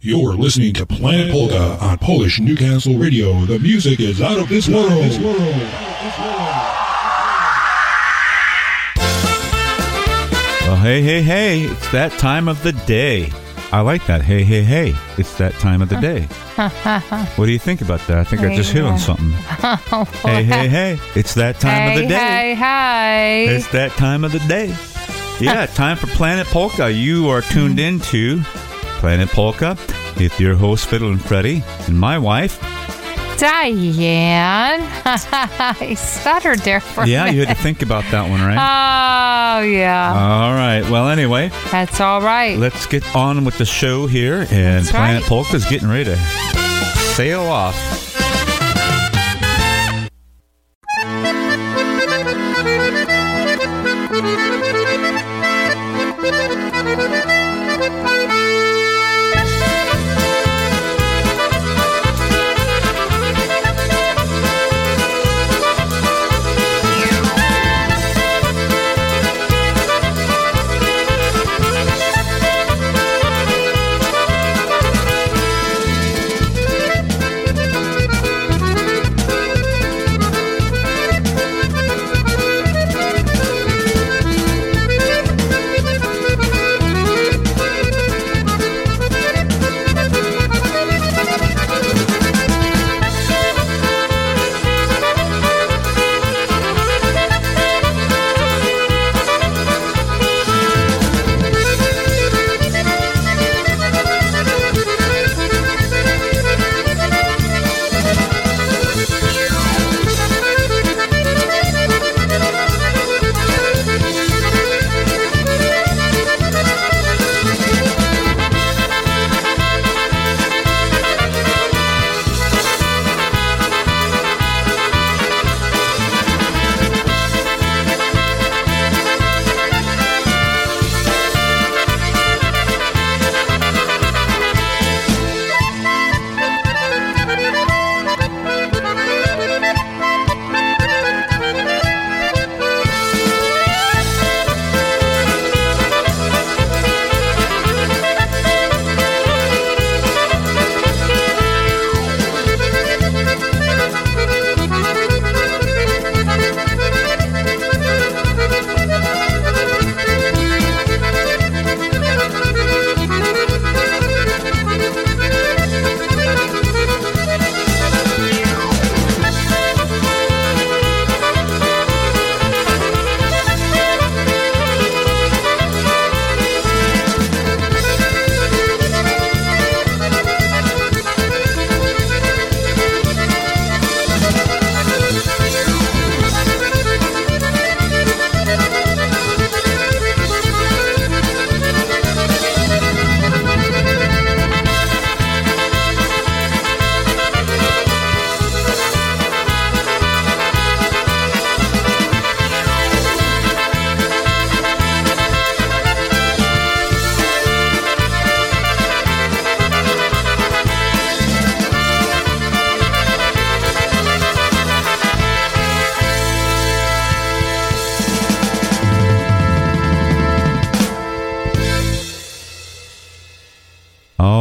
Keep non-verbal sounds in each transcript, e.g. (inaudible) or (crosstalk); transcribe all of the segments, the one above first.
You're listening to Planet Polka on Polish Newcastle Radio. The music is out of this world. Well, hey, hey, hey, it's that time of the day. I like that. Hey, hey, hey, it's that time of the day. (laughs) what do you think about that? I think I just hit on something. (laughs) hey, hey, hey, it's that time of the day. Hey, hey, It's that time of the day. Yeah, (laughs) time for Planet Polka. You are tuned mm. in to Planet Polka with your host, Fiddle and Freddie, and my wife. Diane. I stuttered there for a Yeah, you had to think about that one, right? Oh, yeah. All right. Well, anyway, That's all right. let's get on with the show here. And That's Planet right. Polka is getting ready to sail off.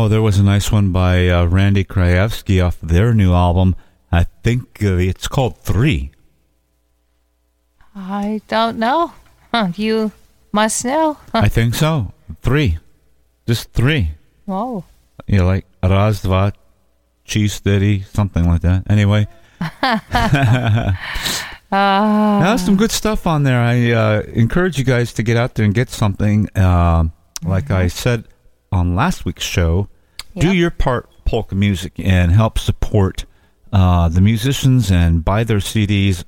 Oh, there was a nice one by uh, Randy Krajewski off their new album. I think uh, it's called Three. I don't know. Huh, you must know. Huh. I think so. Three. Just three. Whoa. You know, like Raz, Dva, Cheese Steady, something like that. Anyway. (laughs) Uh, Now, some good stuff on there. I uh, encourage you guys to get out there and get something. Um, like I said on last week's show, do your part, polka music, and help support uh, the musicians and buy their CDs,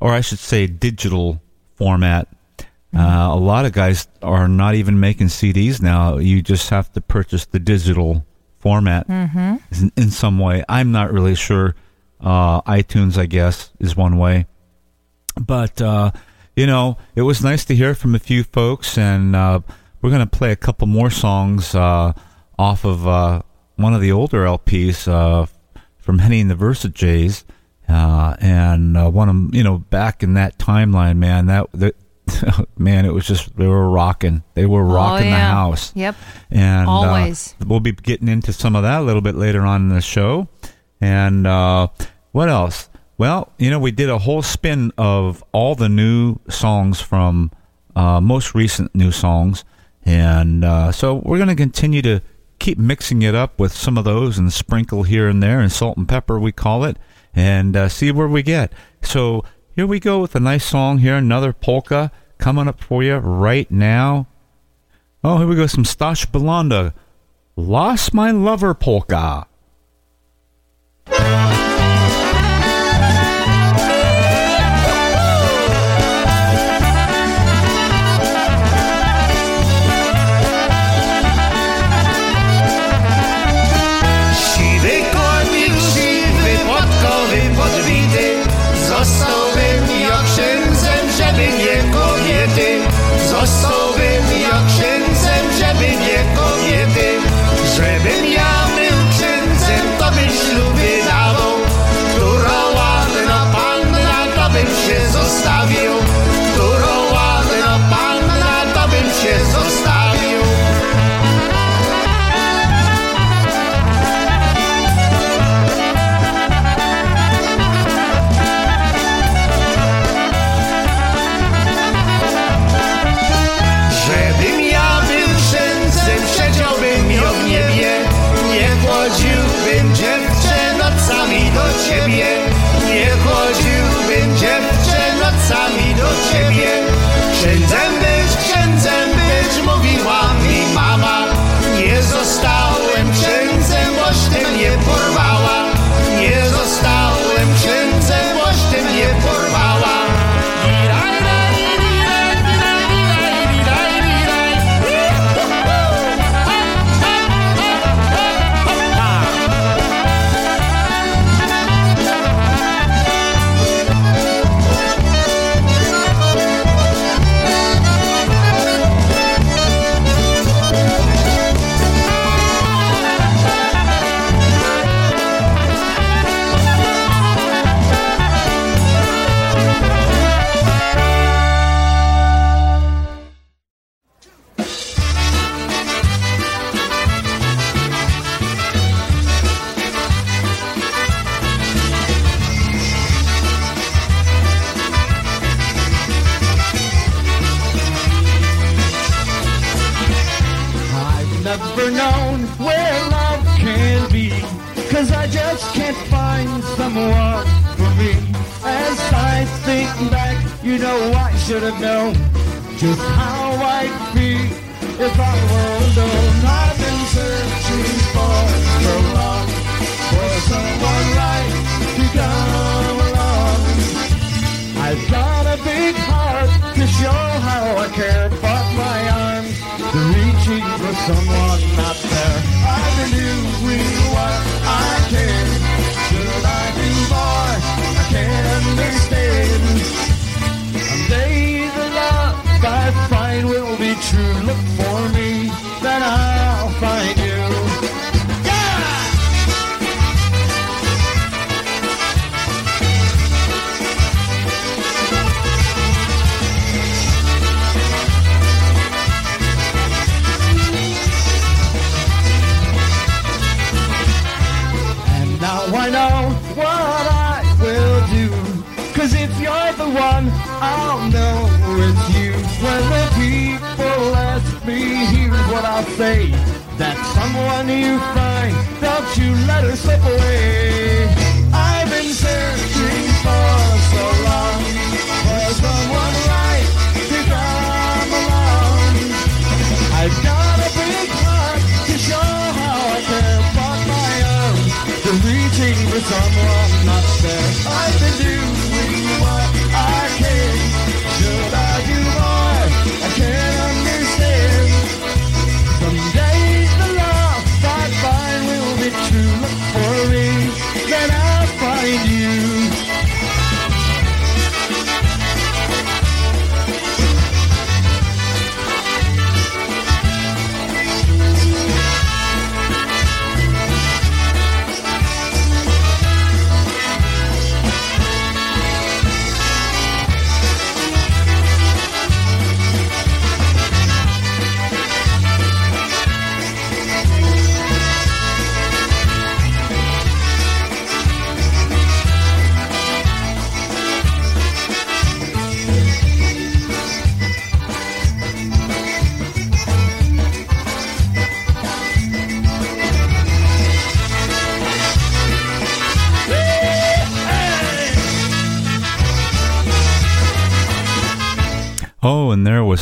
or I should say, digital format. Uh, a lot of guys are not even making CDs now. You just have to purchase the digital format in, in some way. I'm not really sure. Uh, iTunes, I guess, is one way but uh, you know, it was nice to hear from a few folks, and uh, we're going to play a couple more songs uh, off of uh, one of the older LPs uh, from Henny and the Versajays, uh, and uh, one of you know back in that timeline, man. That, that (laughs) man, it was just they were rocking. They were rocking the Oh, yeah. house. Yep. And uh, Always. we'll be getting into some of that a little bit later on in the show. And uh, what else? Well, you know, we did a whole spin of all the new songs from uh, most recent new songs, and uh, so we're going to continue to keep mixing it up with some of those and sprinkle here and there and salt and pepper we call it, and uh, see where we get. So here we go with a nice song here, another polka coming up for you right now. Oh, here we go. Some Stash Bulanda. Lost My Lover Polka.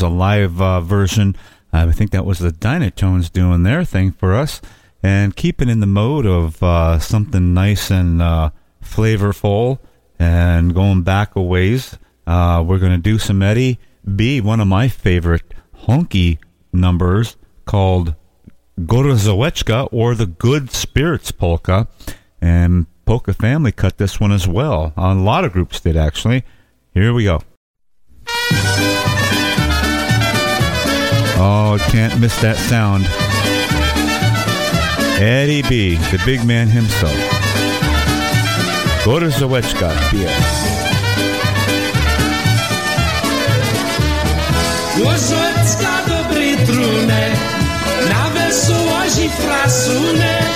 A live uh, version. I think that was the Dynatones doing their thing for us and keeping in the mode of uh, something nice and uh, flavorful and going back a ways. Uh, we're going to do some Eddie B, one of my favorite honky numbers called Gorozoweczka or the Good Spirits Polka. And Polka Family cut this one as well. A lot of groups did, actually. Here we go. Oh, can't miss that sound. Eddie B, the big man himself. Go to Gorozoweczka, beer. Łożocka dobry trunek, na wesołości frasunek.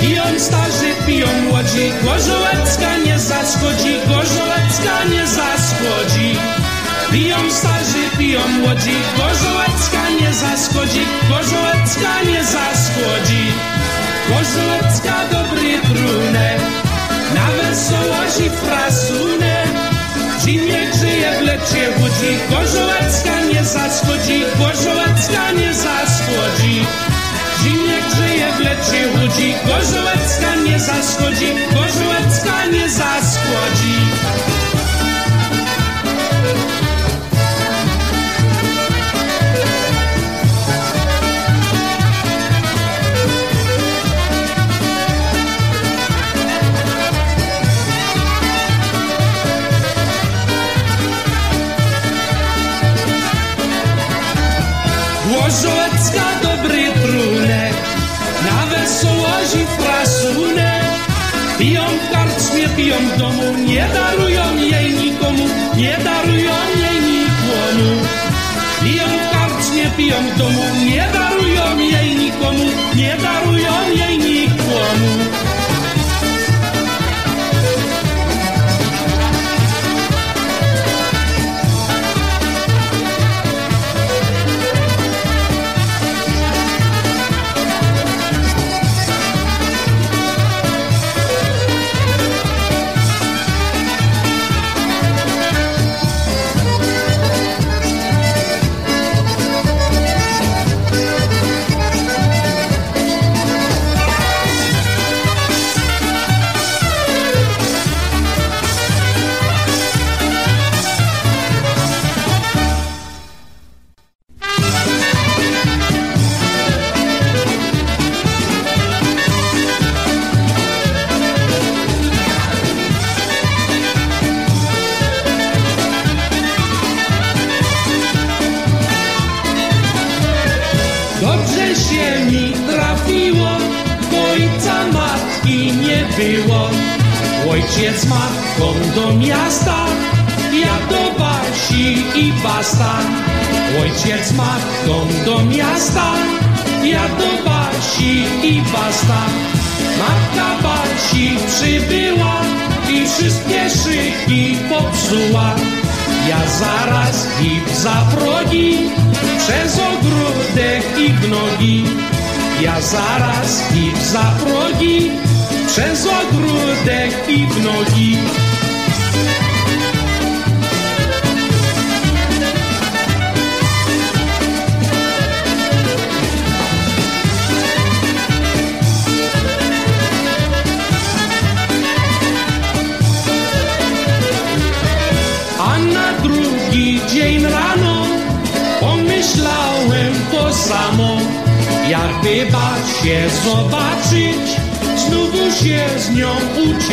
Piją starzy, piją młodzi, Gorzołecka nie zaszkodzi, Gorzołecka nie zaszkodzi. Piją starzy, piją młodzi, Gorzołecka nie zaszkodzi, Gorzołecka nie zaszkodzi. Gorzołecka dobry trunek, na wesołości frasunek. Zimie grzeje w lecie łodzi, Gorzołecka nie zaszkodzi, Gorzołecka nie zaszkodzi. Zimie grzeje w lecie łodzi, Gorzołecka nie zaszkodzi, Gorzołecka nie zaszkodzi. W domu, nie darują jej nikomu, nie darują jej nikomu. Piją w karczmie, piją w domu, nie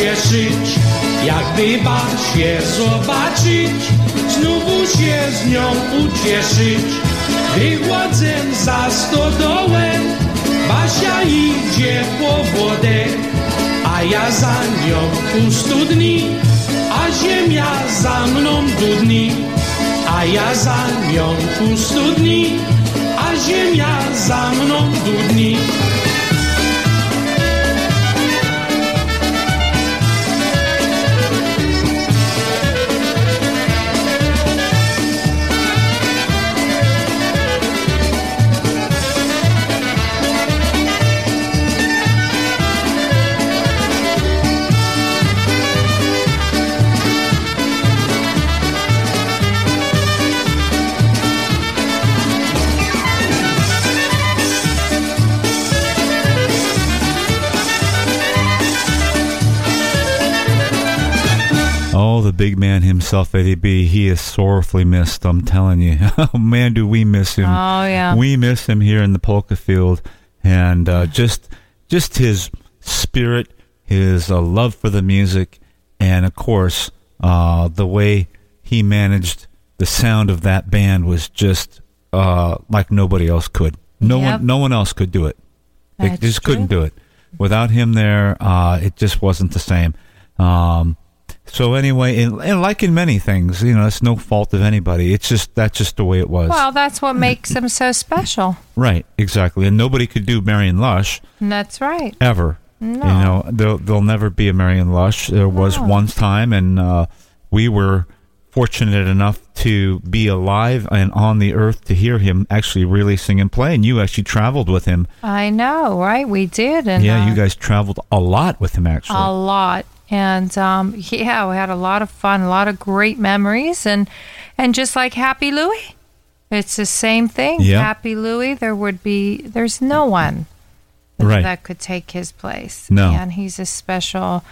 ucieszyć. Jakby bać się zobaczyć, znowu się z nią ucieszyć. Wychodzę za stodołę, Basia idzie po wodę, a ja za nią u studni, a ziemia za mną dudni. A ja za nią u studni, a ziemia za mną dudni. Big man himself, Eddie B. He is sorrowfully missed. I'm telling you. (laughs) Oh man, do we miss him? Oh, yeah. we miss him here in the polka field, and uh, just just his spirit, his uh, love for the music, and of course uh, the way he managed the sound of that band was just uh, like nobody else could. No Yep. one, no one else could do it. They That's just couldn't do it. Without him there, uh, it just wasn't the same. Um, so anyway, and, and like in many things, you know, it's no fault of anybody. It's just that's just the way it was. Well, that's what makes them so special. right, exactly. And nobody could do Marion Lush that's right. ever. No. You know, there'll, there'll never be a Marion Lush. There was No. one time, and uh, we were fortunate enough to be alive and on the earth to hear him actually really sing and play. And you actually traveled with him. I know, right? We did. And yeah, uh, you guys traveled a lot with him, actually. a lot and um, yeah we had a lot of fun a lot of great memories. And and just like happy louie it's the same thing. Happy louie there would be there's no one Right. that could take his place. No. and he's a special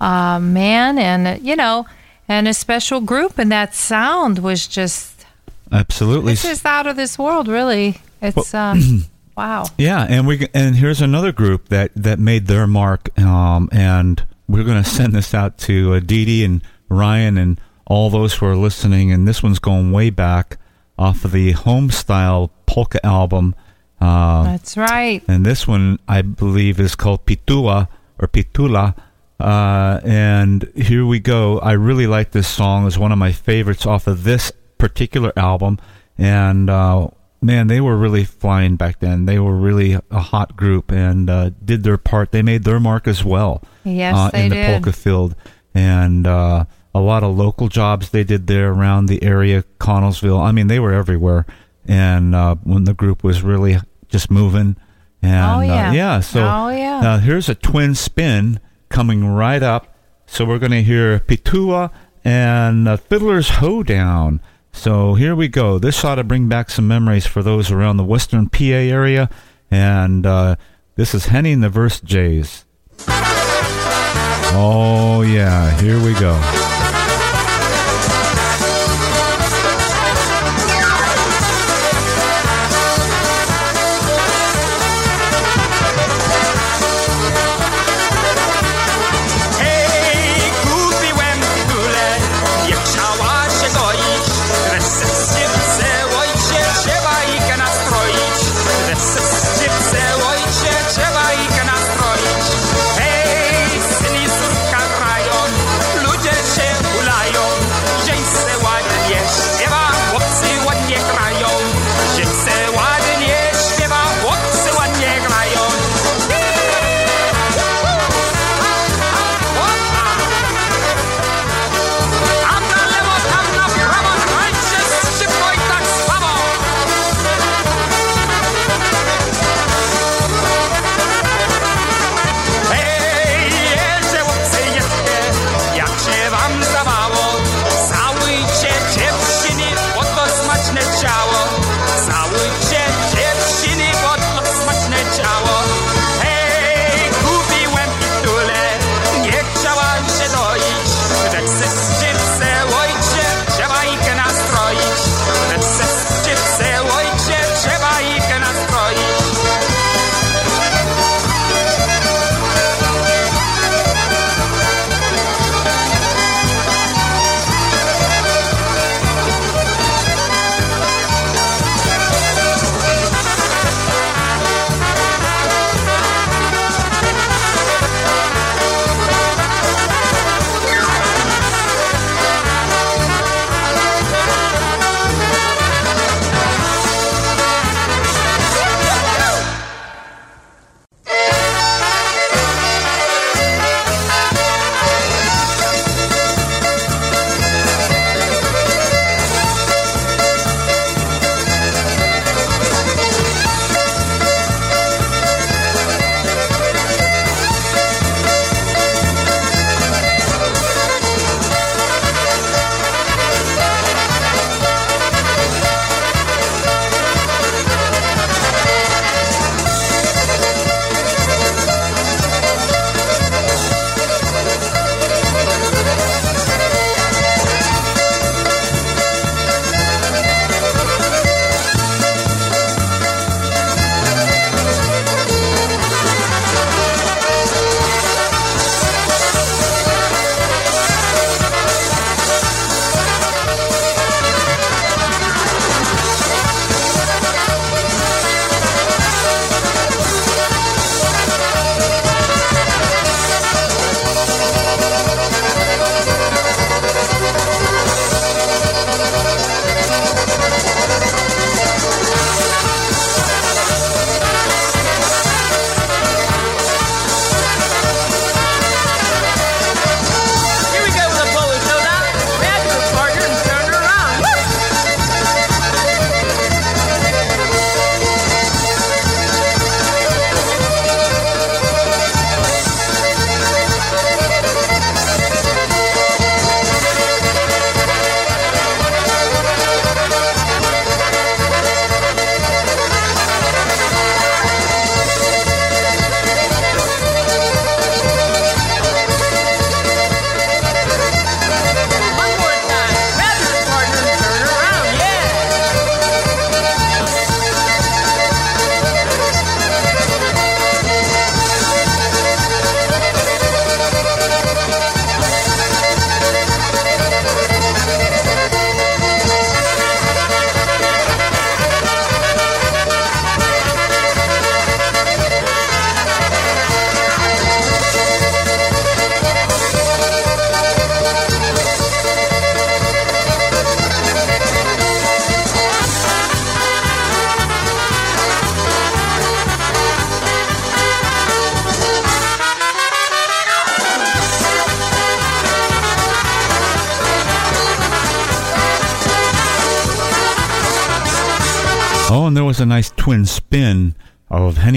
uh, man and uh, you know and a special group. And that sound was just Absolutely. it's just out of this world really. It's uh, (clears throat) wow. Yeah, and we and here's another group that that made their mark, um, and we're going to send this out to uh, Dee Dee and Ryan and all those who are listening. And this one's going way back off of the Home Style Polka album, uh, that's right and this one I believe is called Pitua or Pitula. Uh, and here we go. I really like this song. It's one of my favorites off of this particular album. And uh, man, they were really flying back then. They were really a hot group and uh, did their part. They made their mark as well Yes, uh, in the did. polka field. And uh, a lot of local jobs they did there around the area, Connellsville. I mean, they were everywhere. And uh, when the group was really just moving. And Oh, yeah. Uh, yeah, so Oh, yeah. now here's a twin spin coming right up. So we're going to hear Pitua and uh, Fiddler's Hoedown. So here we go. This ought to bring back some memories for those around the western PA area. And uh, this is Henny the Versajays. Oh, yeah. Here we go.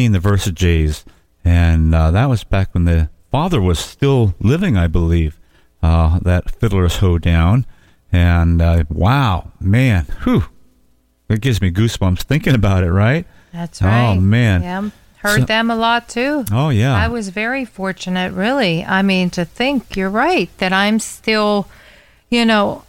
And the Versajays, and uh, that was back when the father was still living, I believe. Uh, that Fiddler's Hoedown, and uh, wow, man, whew, it gives me goosebumps thinking about it. Right? That's right. Oh, man. Yeah. Heard So- them a lot too. Oh yeah. I was very fortunate, really. I mean, to think you're right that I'm still, you know,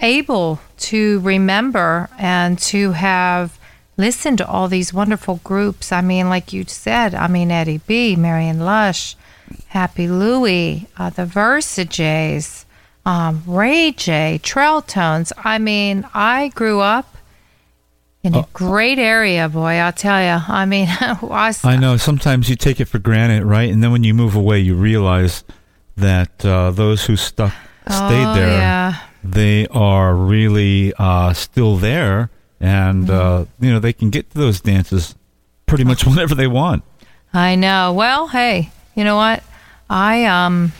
able to remember and to have listened to all these wonderful groups. I mean, like you said, I mean, Eddie B, Marion Lush, Happy Louie, uh, the Versajays, um, Ray J, Trail Tones. I mean, I grew up in a great area, boy, I'll tell you. I mean, (laughs) I, I know. Sometimes you take it for granted, right? And then when you move away, you realize that uh, those who stuck stayed Oh, there, yeah. they are really uh, still there, and uh, you know they can get to those dances pretty much (laughs) whenever they want. I know. Well, hey, you know what? I um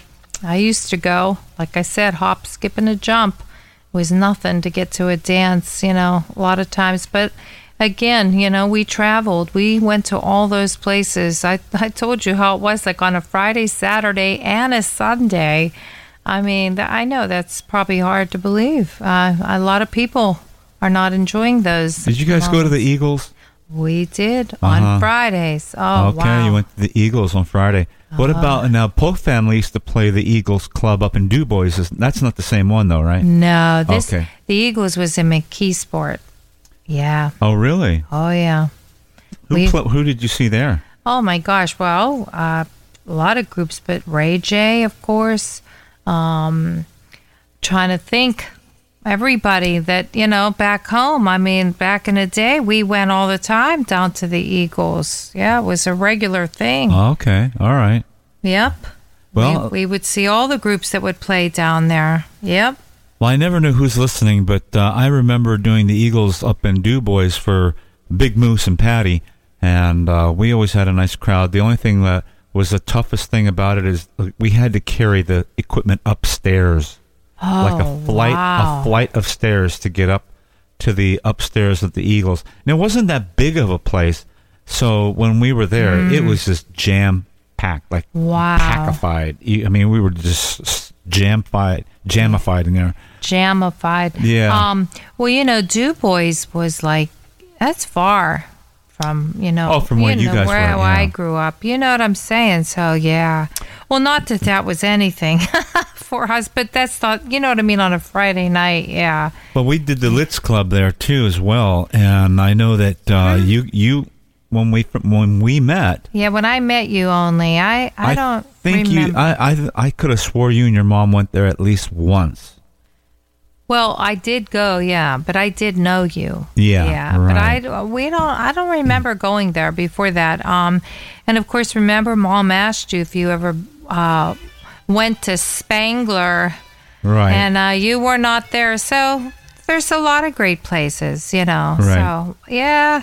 I used to go, like I said, hop, skip and a jump. It was nothing to get to a dance, you know, a lot of times, but again, you know, we traveled. We went to all those places. I I told you how it was like on a Friday, Saturday, and a Sunday. I mean, I know that's probably hard to believe. Uh, a lot of people are not enjoying those. Did you guys go to the Eagles? We did Uh-huh. on Fridays. Oh, okay, wow. you went to the Eagles on Friday. What about now? Polka Family used to play the Eagles club up in Du Bois. That's not the same one, though, right? No, this Okay. the Eagles was in McKeesport. Yeah. Oh, really? Oh yeah. Who pl- who did you see there? Oh my gosh. Well, uh, a lot of groups, but Ray J, of course. Um, trying to think. Everybody that you know back home. I mean, back in the day, we went all the time down to the Eagles. Yeah, it was a regular thing. Okay, all right. Yep. Well- we, we would see all the groups that would play down there. Yep. Well, I never knew who's listening, but uh, I remember doing the Eagles up in Du Bois for Big Moose and Patty, and uh, we always had a nice crowd. The only thing that was the toughest thing about it is we had to carry the equipment upstairs, like a Oh, flight, wow. a flight of stairs to get up to the upstairs of the Eagles. And it wasn't that big of a place, so when we were there, it was just jam packed, like Mm. Wow. packified. I mean, we were just jam-fied, jamified in there. jamified. Yeah. Um. Well, you know, Du Bois was like that's far from you know. Oh, from where you know, guys where, were, where I grew up. You know what I'm saying? So yeah. Well, not that that was anything (laughs) but that's not. You know what I mean? On a Friday night, yeah. Well, we did the Litz Club there too as well, and I know that uh, Mm-hmm. you you when we when we met, Yeah, when I met you only, I I, don't think remember. you I I I could have swore you and your mom went there at least once. Well, I did go, yeah, but I did know you. Yeah, yeah, right. but I we don't I don't remember going there before that. Um, and of course, remember Mom asked you if you ever uh went to Spangler, Right. and uh, you were not there. So there's a lot of great places, you know. Right. So yeah,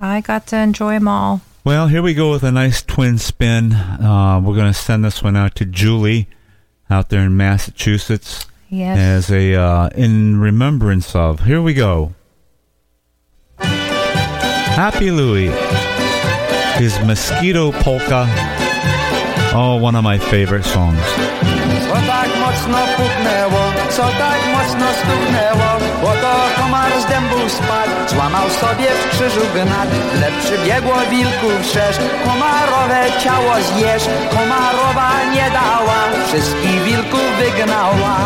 I got to enjoy them all. well, here we go with a nice twin spin. Uh, we're going to send this one out to Julie out there in Massachusetts Yes. as a uh, in remembrance of. Here we go. Happy Louie. His Mosquito Polka. Oh, one of my favorite songs. Co tak mocno puknęło, co tak mocno stuknęło Bo to komar z dębu spadł, złamał sobie w krzyżu gnat Tle przybiegło wilków szerz, komarowe ciało zjesz Komarowa nie dała, wszystkich wilków wygnała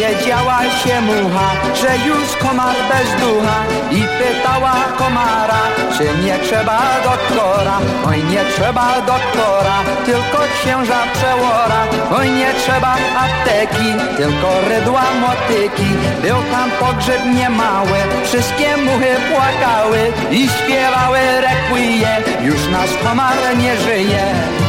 Dowiedziała się mucha, że już komar bez ducha. I pytała komara, czy nie trzeba doktora. Oj nie trzeba doktora, tylko księża przełora. Oj nie trzeba apteki, tylko rydła motyki. Był tam pogrzeb niemały, wszystkie muchy płakały I śpiewały requiem, już nasz komar nie żyje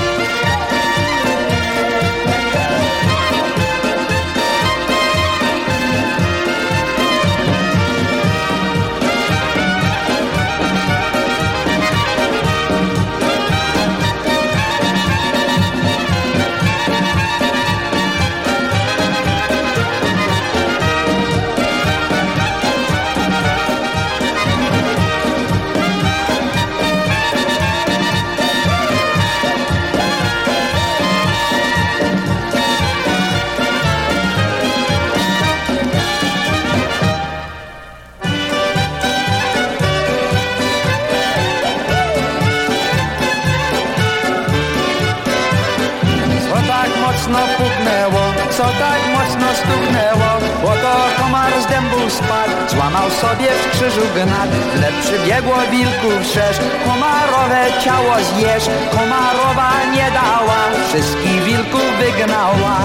krzyżu gnat, tle przybiegło wilków szerz, komarowe ciało zjesz, komarowa nie dała, wszystkich wilków wygnała.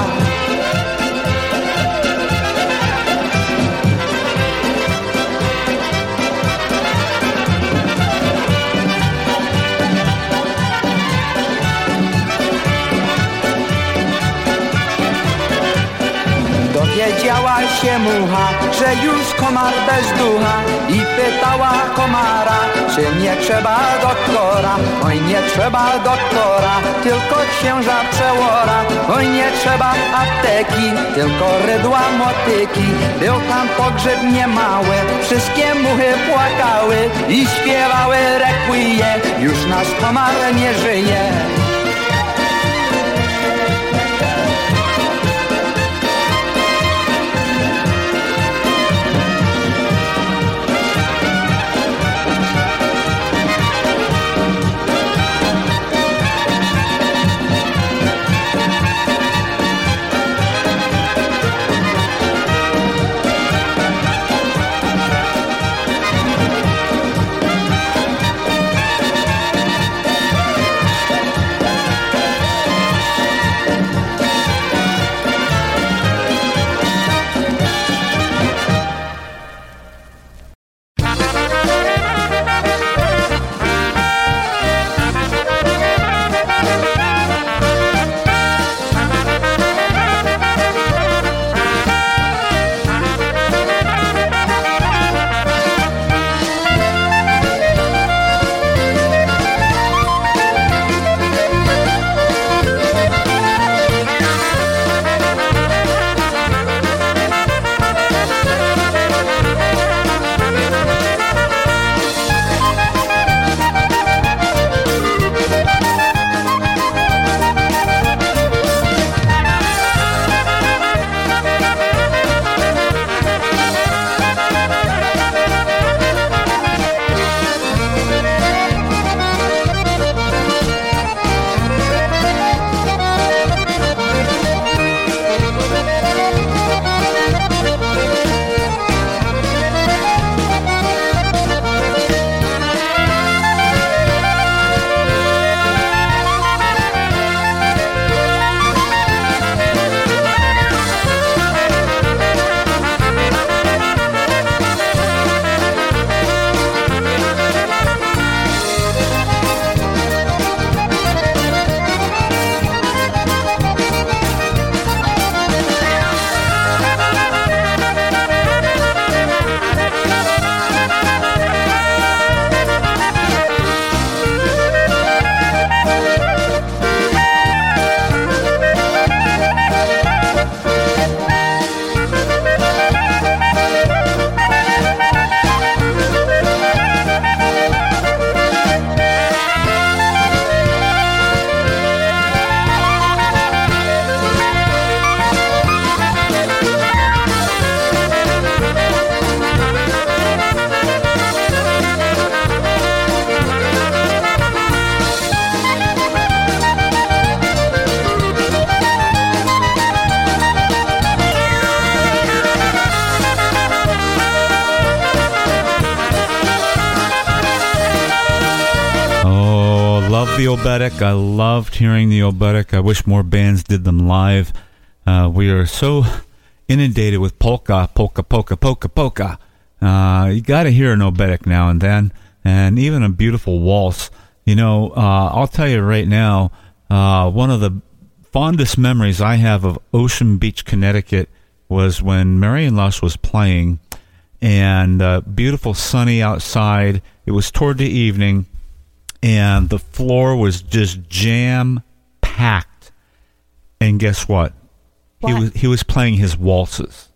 Dowiedziała się mucha, że już komar bez ducha i pytała komara, czy nie trzeba doktora, oj nie trzeba doktora, tylko księża przełora, oj nie trzeba apteki, tylko rydła motyki. Był tam pogrzeb niemały, wszystkie muchy płakały i śpiewały requie, już nasz komar nie żyje. Love Oberek. I loved hearing the Oberek. I wish more bands did them live. Uh, we are so inundated with polka, polka, polka, polka, polka. Uh, you got to hear an Oberek now and then, and even a beautiful waltz. You know, uh, I'll tell you right now, uh, one of the fondest memories I have of Ocean Beach, Connecticut was when Marion Lush was playing and uh, beautiful sunny outside. It was toward the evening, and the floor was just jam packed. And guess what? what? He was he was playing his waltzes.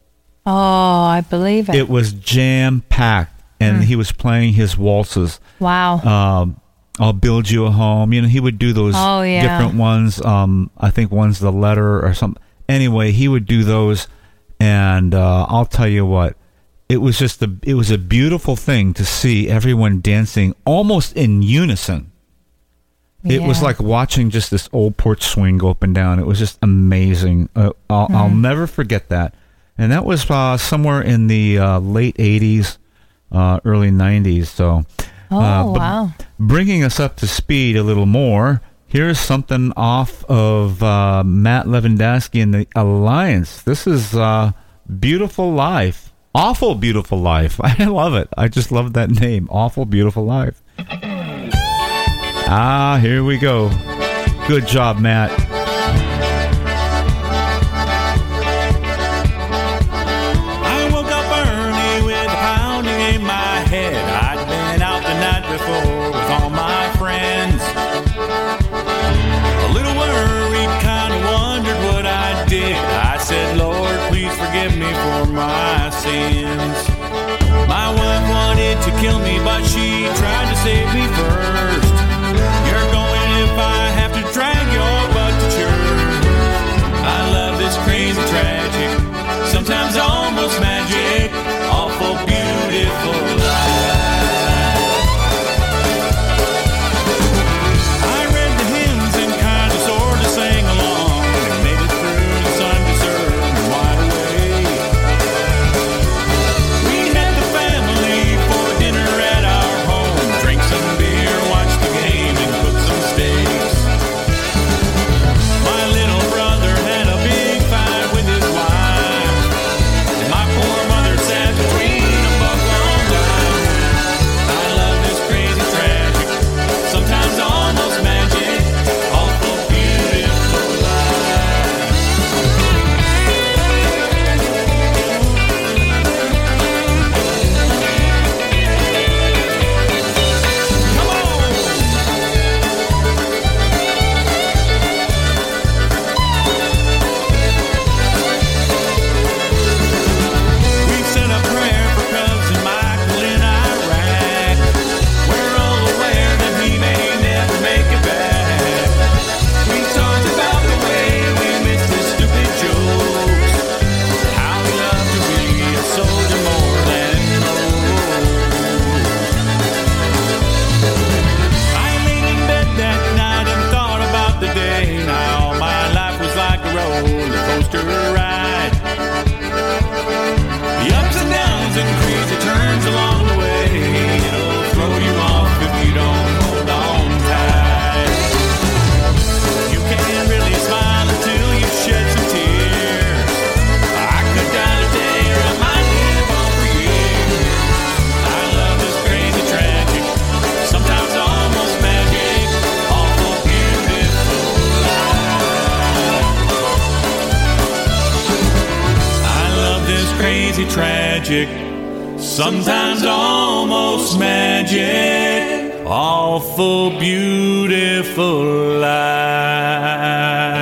Oh, I believe it. It was jam packed, and he was playing his waltzes. wow. Um, I'll build you a home. You know, he would do those Oh, yeah. different ones. Um, I think one's the letter or something. Anyway, he would do those, and uh, I'll tell you what, it was just a it was a beautiful thing to see everyone dancing almost in unison. It was like watching just this old porch swing go up and down. It was just amazing. Uh, I'll, I'll Hmm. never forget that. And that was uh, somewhere in the uh, late 80s, uh, early 90s. So, Oh, uh, but wow. bringing us up to speed a little more, here's something off of uh, Matt Lewandowski and the Alliance. This is uh, Beautiful Life. Awful Beautiful Life. (laughs) I love it. I just love that name. Awful Beautiful Life. Ah, here we go. Good job, Matt. Tragic, sometimes almost magic, awful beautiful life.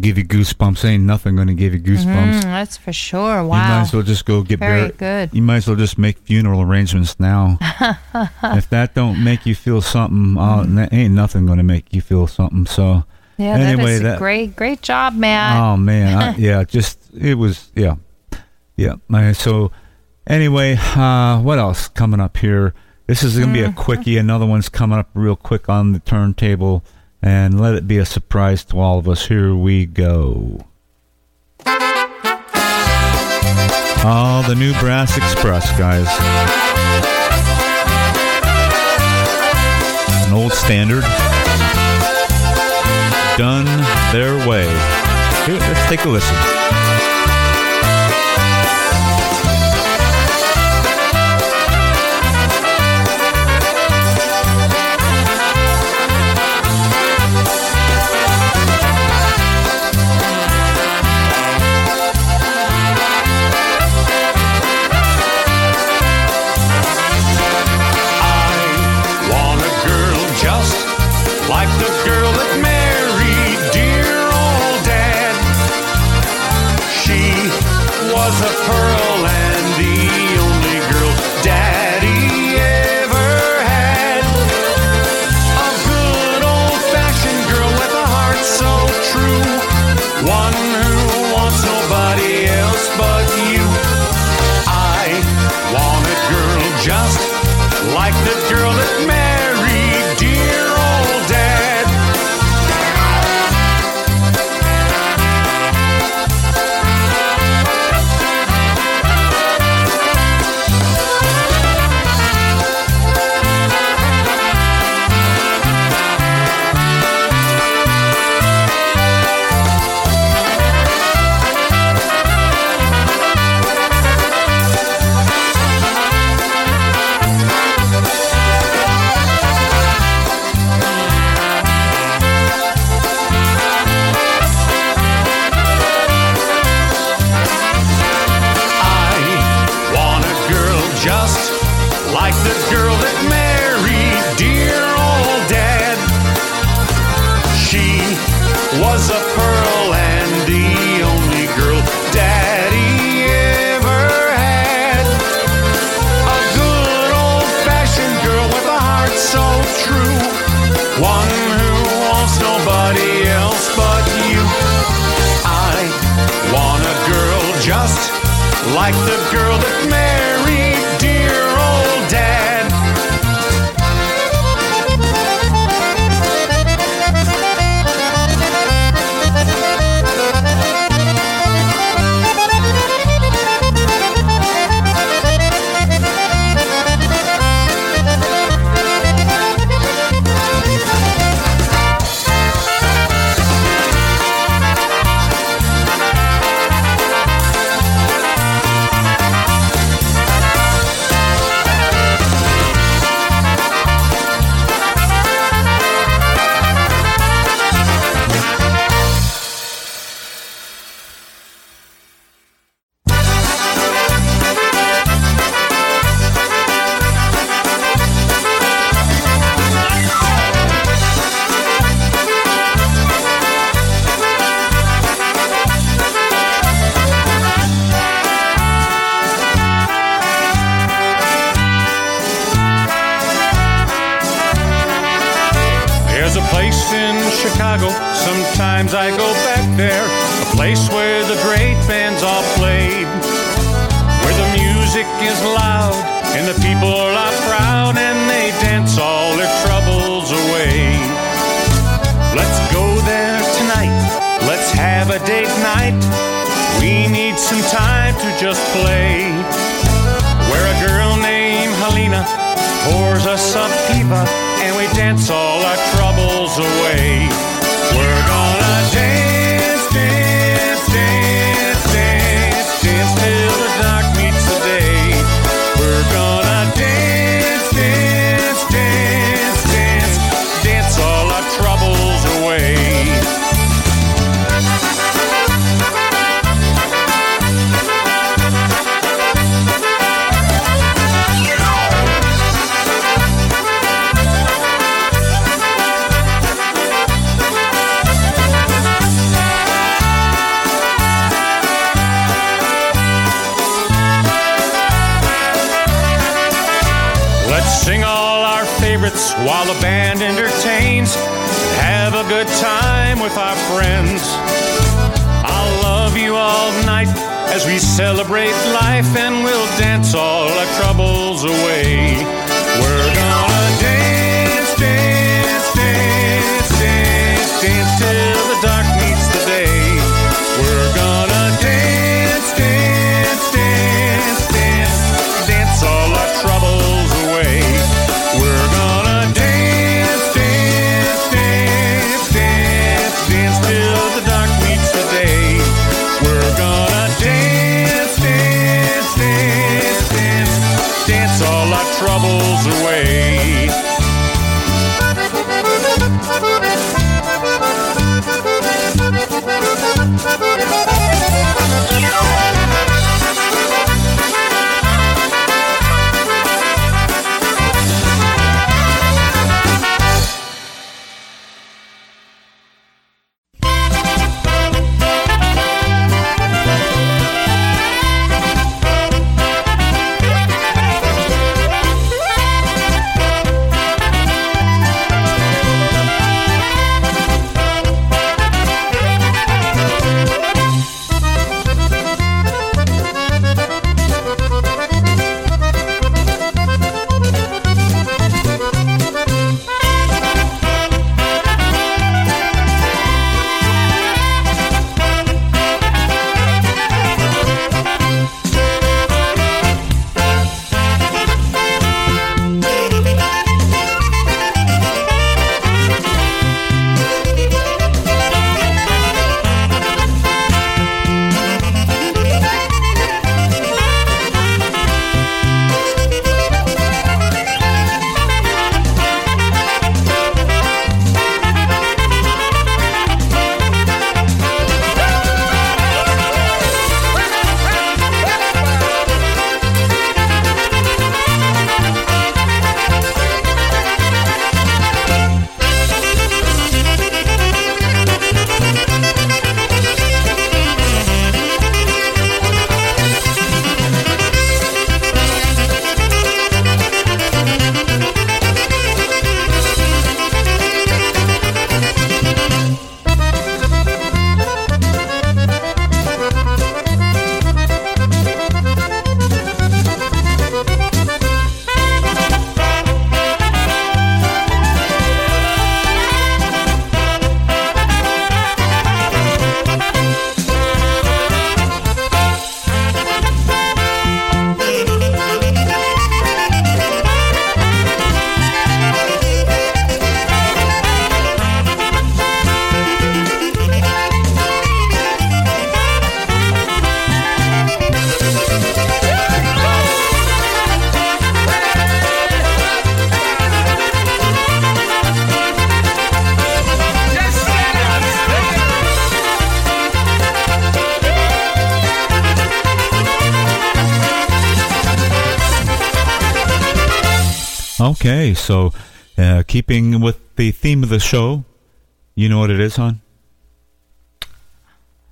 Don't give you goosebumps, ain't nothing to give you goosebumps. Mm, that's for sure. Wow. You might as well just go get Very buried. good. You might as well just make funeral arrangements now. (laughs) if that don't make you feel something, uh, that ain't nothing to make you feel something. So, Yeah, anyway, that is that- a great, great job, man. oh man, I, (laughs) yeah, just it was, yeah, yeah. So, anyway, uh, what else coming up here? This is going to be a quickie. Another one's coming up real quick on the turntable. And let it be a surprise to all of us. Here we go. Oh, the new Brass Express, guys. An old standard. Done their way. Here, let's take a listen. I go back there. A place where the great bands all played. Where the music is loud and the people are proud and they dance all their troubles away. Let's go there tonight, let's have a date night. We need some time to just play. Where a girl named Helena pours us some piva and we dance all our troubles away. We're gonna dance, while the band entertains. Have a good time with our friends. I'll love you all night as we celebrate life and we'll dance all our troubles away. troubles away. So uh, keeping with the theme of the show, you know what it is, hon?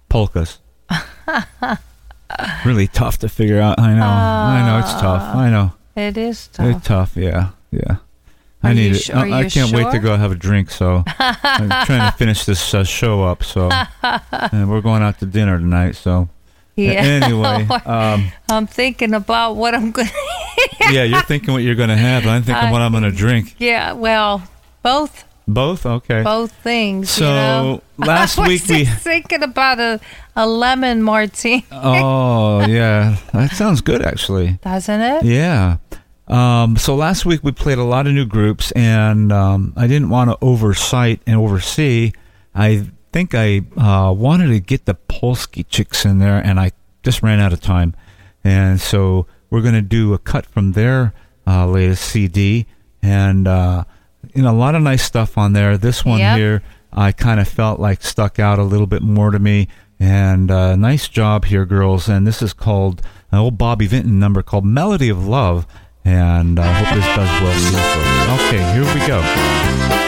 Polkas. (laughs) really tough to figure out. I know. I know it's tough. I know. It is tough. It's tough. Yeah, yeah. I need you it. I I can't wait to go have a drink. So (laughs) I'm trying to finish this uh, show up. So and (laughs) we're going out to dinner tonight. So Yeah. anyway, (laughs) um, I'm thinking about what I'm going (laughs) to. yeah, you're thinking what you're going to have. I'm thinking I- what I'm going to drink. Yeah, well, both Both. Okay. both things. So, you know? (laughs) last I was week we- thinking about a, a lemon martini, Oh yeah, that sounds good actually. doesn't it? Yeah. Um, so last week we played a lot of new groups, and um, I didn't want to oversight and oversee. I think I uh, wanted to get the Polsky Chicks in there, and I just ran out of time. And so we're going to do a cut from their uh, latest CD, and uh, you know a lot of nice stuff on there. This one Yep. here, I kind of felt like stuck out a little bit more to me. And uh, nice job here, girls. And this is called an old Bobby Vinton number called Melody of Love. And I hope this does well for you folks. Okay, here we go.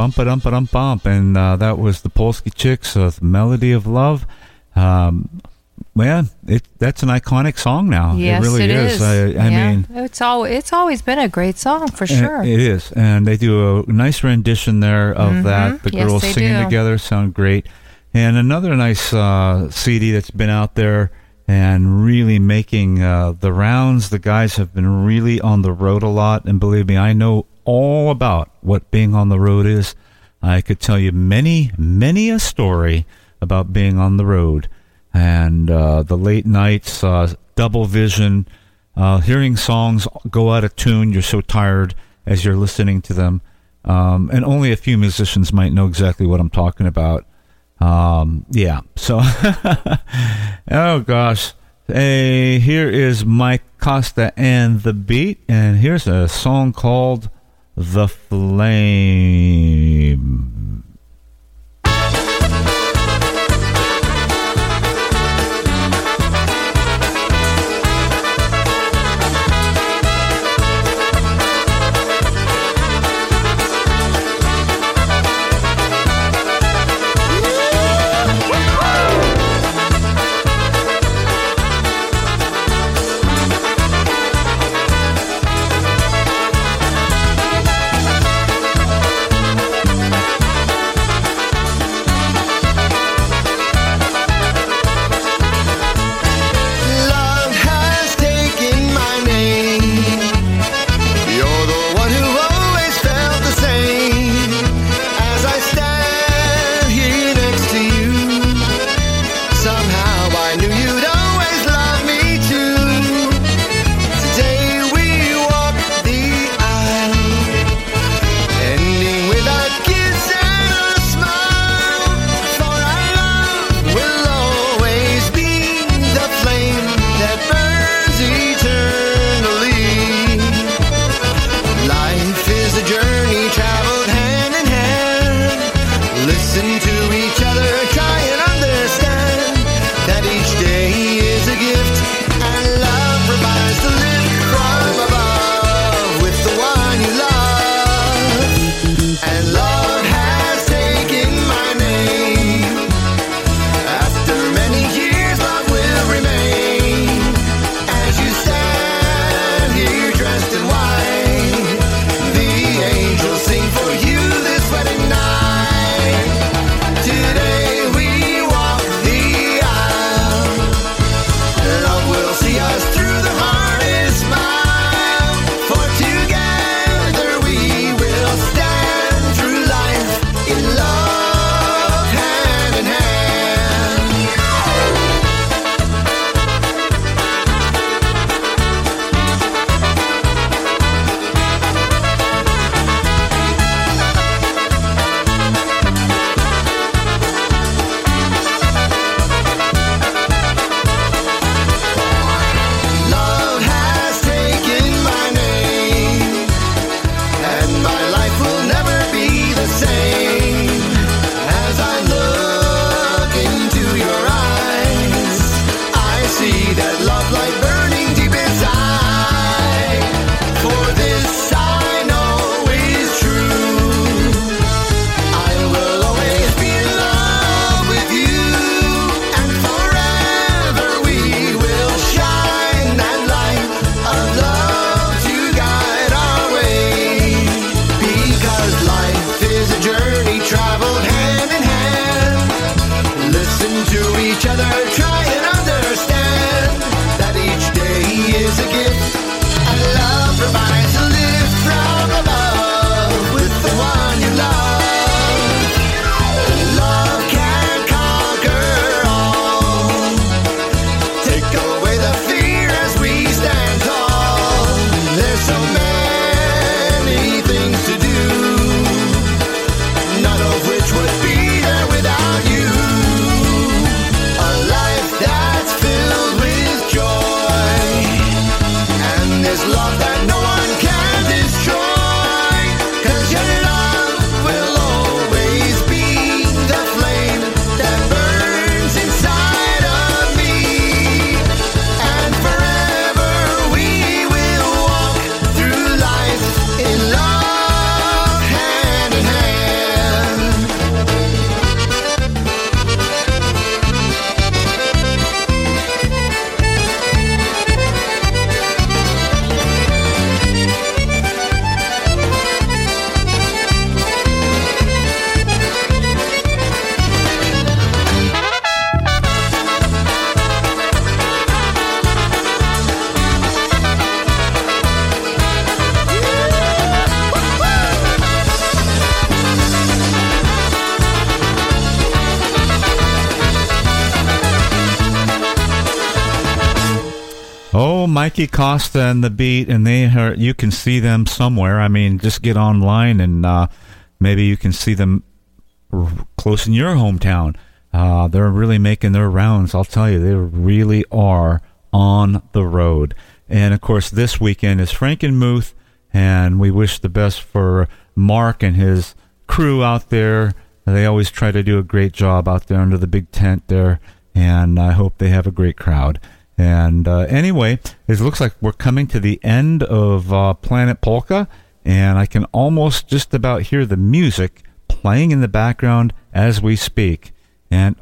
Bump a dum dum bump, and uh, that was the Polsky Chicks with "Melody of Love." Um, man, it that's an iconic song now. Yes, it really it is. is. I, I Yeah. mean, it's all it's always been a great song for sure. it is, and they do a nice rendition there of that. The Mm-hmm. Yes, girls singing do. together sound great, and another nice uh, CD that's been out there and really making uh, the rounds. The guys have been really on the road a lot, and believe me, I know all about what being on the road is. I could tell you many, many a story about being on the road and uh, the late nights, uh, double vision, uh, hearing songs go out of tune. You're so tired, as you're listening to them. Um, and only a few musicians might know exactly what I'm talking about. Um, yeah. So, (laughs) oh gosh. Hey, here is Mike Costa and the Beat, and here's a song called The Flame. Oh, Mikey Costa and the Beat, and they are. You can see them somewhere. I mean, just get online and uh, maybe you can see them close in your hometown. Uh, they're really making their rounds. I'll tell you, they really are on the road. And of course, this weekend is Frankenmuth, and we wish the best for Mark and his crew out there. They always try to do a great job out there under the big tent there, and I hope they have a great crowd. And uh, anyway, it looks like we're coming to the end of uh, Planet Polka, and I can almost just about hear the music playing in the background as we speak. And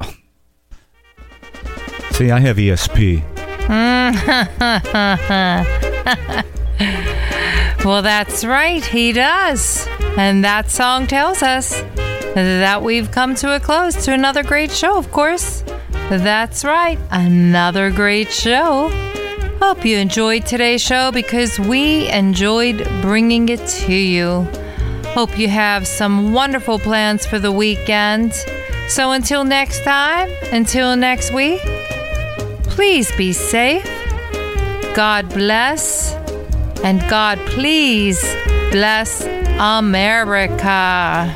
see, I have ESP. (laughs) well, that's right, he does. And that song tells us that we've come to a close to another great show, of course. That's right, another great show. Hope you enjoyed today's show because we enjoyed bringing it to you. Hope you have some wonderful plans for the weekend. So until next time, until next week, please be safe. God bless. And God please bless America.